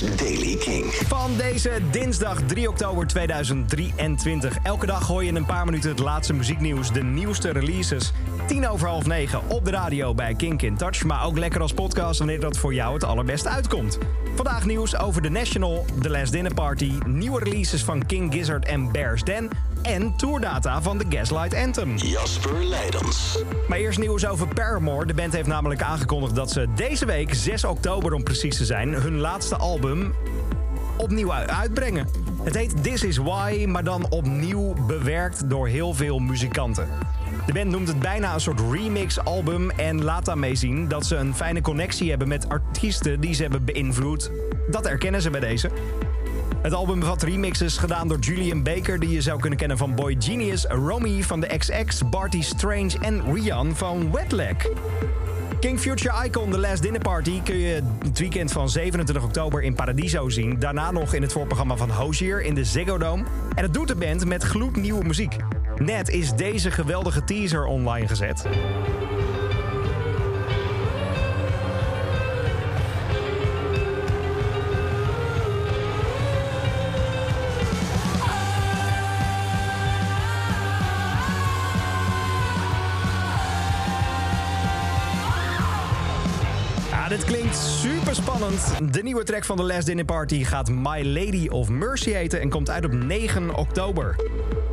Daily King. Van deze dinsdag 3 oktober 2023. Elke dag hoor je in een paar minuten het laatste muzieknieuws, de nieuwste releases. 10 over half 9 op de radio bij Kink in Touch. Maar ook lekker als podcast wanneer dat voor jou het allerbest uitkomt. Vandaag nieuws over The National, The Last Dinner Party, nieuwe releases van King Gizzard en Bears Den en tourdata van de Gaslight Anthem. Jasper Leidens. Maar eerst nieuws over Paramore. De band heeft namelijk aangekondigd dat ze deze week, 6 oktober om precies te zijn, hun laatste album opnieuw uitbrengen. Het heet This Is Why, maar dan opnieuw bewerkt door heel veel muzikanten. De band noemt het bijna een soort remix-album en laat daarmee zien dat ze een fijne connectie hebben met artiesten die ze hebben beïnvloed. Dat erkennen ze bij deze. Het album bevat remixes gedaan door Julian Baker, die je zou kunnen kennen van Boy Genius, Romy van de XX, Barty Strange en Rian van Wetlag. King Future Icon, The Last Dinner Party, kun je het weekend van 27 oktober in Paradiso zien. Daarna nog in het voorprogramma van Hozier in de Ziggo Dome. En het doet de band met gloednieuwe muziek. Net is deze geweldige teaser online gezet. Dit klinkt super spannend. De nieuwe track van The Last Dinner Party gaat My Lady of Mercy heten en komt uit op 9 oktober.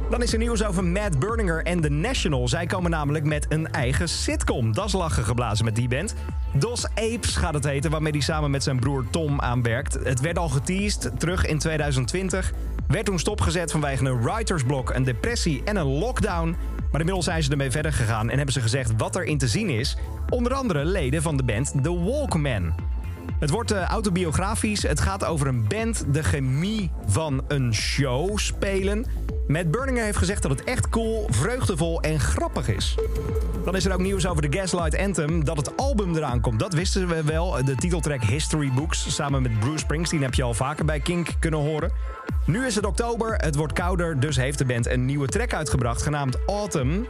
Dan is er nieuws over Matt Berninger en The National. Zij komen namelijk met een eigen sitcom. Dat is lachen geblazen met die band. Dos Apes gaat het heten, waarmee hij samen met zijn broer Tom aanwerkt. Het werd al geteased, terug in 2020. Werd toen stopgezet vanwege een writersblok, een depressie en een lockdown. Maar inmiddels zijn ze ermee verder gegaan en hebben ze gezegd wat erin te zien is. Onder andere leden van de band The Walkmen. Het wordt uh, autobiografisch. Het gaat over een band, de chemie van een show spelen. Matt Berninger heeft gezegd dat het echt cool, vreugdevol en grappig is. Dan is er ook nieuws over de Gaslight Anthem. Dat het album eraan komt, dat wisten we wel. De titeltrack History Books samen met Bruce Springsteen heb je al vaker bij Kink kunnen horen. Nu is het oktober, het wordt kouder, dus heeft de band een nieuwe track uitgebracht genaamd Autumn.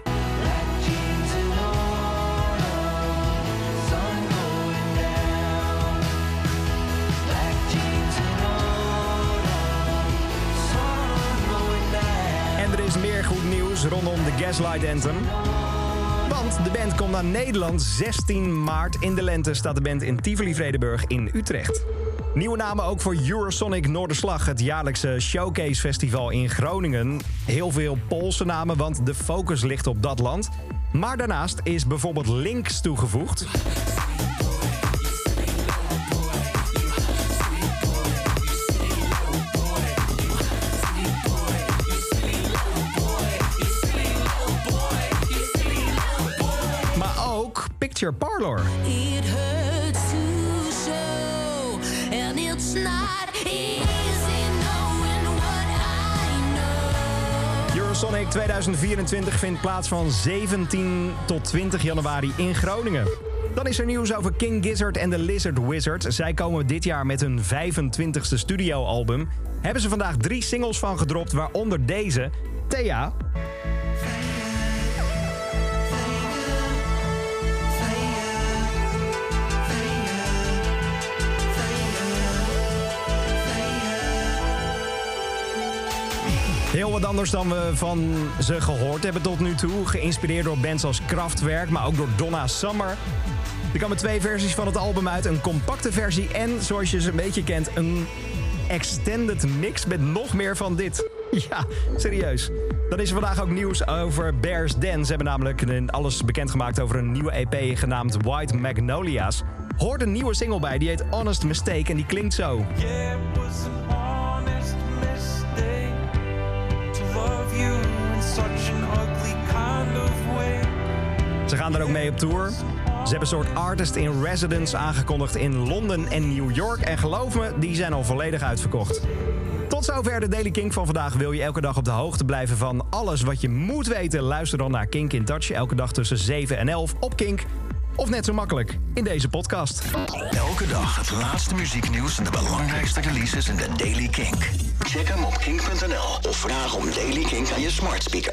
Is meer goed nieuws rondom de Gaslight Anthem. Want de band komt naar Nederland 16 maart. In de lente staat de band in Tivoli-Vredenburg in Utrecht. Nieuwe namen ook voor Eurosonic Noorderslag, het jaarlijkse showcase festival in Groningen. Heel veel Poolse namen, want de focus ligt op dat land. Maar daarnaast is bijvoorbeeld Lynx toegevoegd. Parlor. It hurts to show, and it's not easy knowing what I know. Eurosonic 2024 vindt plaats van 17 tot 20 januari in Groningen. Dan is er nieuws over King Gizzard en de Lizard Wizard. Zij komen dit jaar met hun 25ste studioalbum. Hebben ze vandaag drie singles van gedropt, waaronder deze, Thea. Heel wat anders dan we van ze gehoord hebben tot nu toe. Geïnspireerd door bands als Kraftwerk, maar ook door Donna Summer. Er komen twee versies van het album uit. Een compacte versie en, zoals je ze een beetje kent, een extended mix met nog meer van dit. Ja, serieus. Dan is er vandaag ook nieuws over Bears Den. Ze hebben namelijk alles bekendgemaakt over een nieuwe EP genaamd White Magnolia's. Hoort een nieuwe single bij, die heet Honest Mistake en die klinkt zo. Gaan er ook mee op tour. Ze hebben een soort artist in residence aangekondigd in Londen en New York. En geloof me, die zijn al volledig uitverkocht. Tot zover de Daily Kink van vandaag. Wil je elke dag op de hoogte blijven van alles wat je moet weten? Luister dan naar Kink in Touch. Elke dag tussen 7 en 11 op Kink. Of net zo makkelijk in deze podcast. Elke dag het laatste muzieknieuws en de belangrijkste releases in de Daily Kink. Check hem op kink.nl of vraag om Daily Kink aan je smart speaker.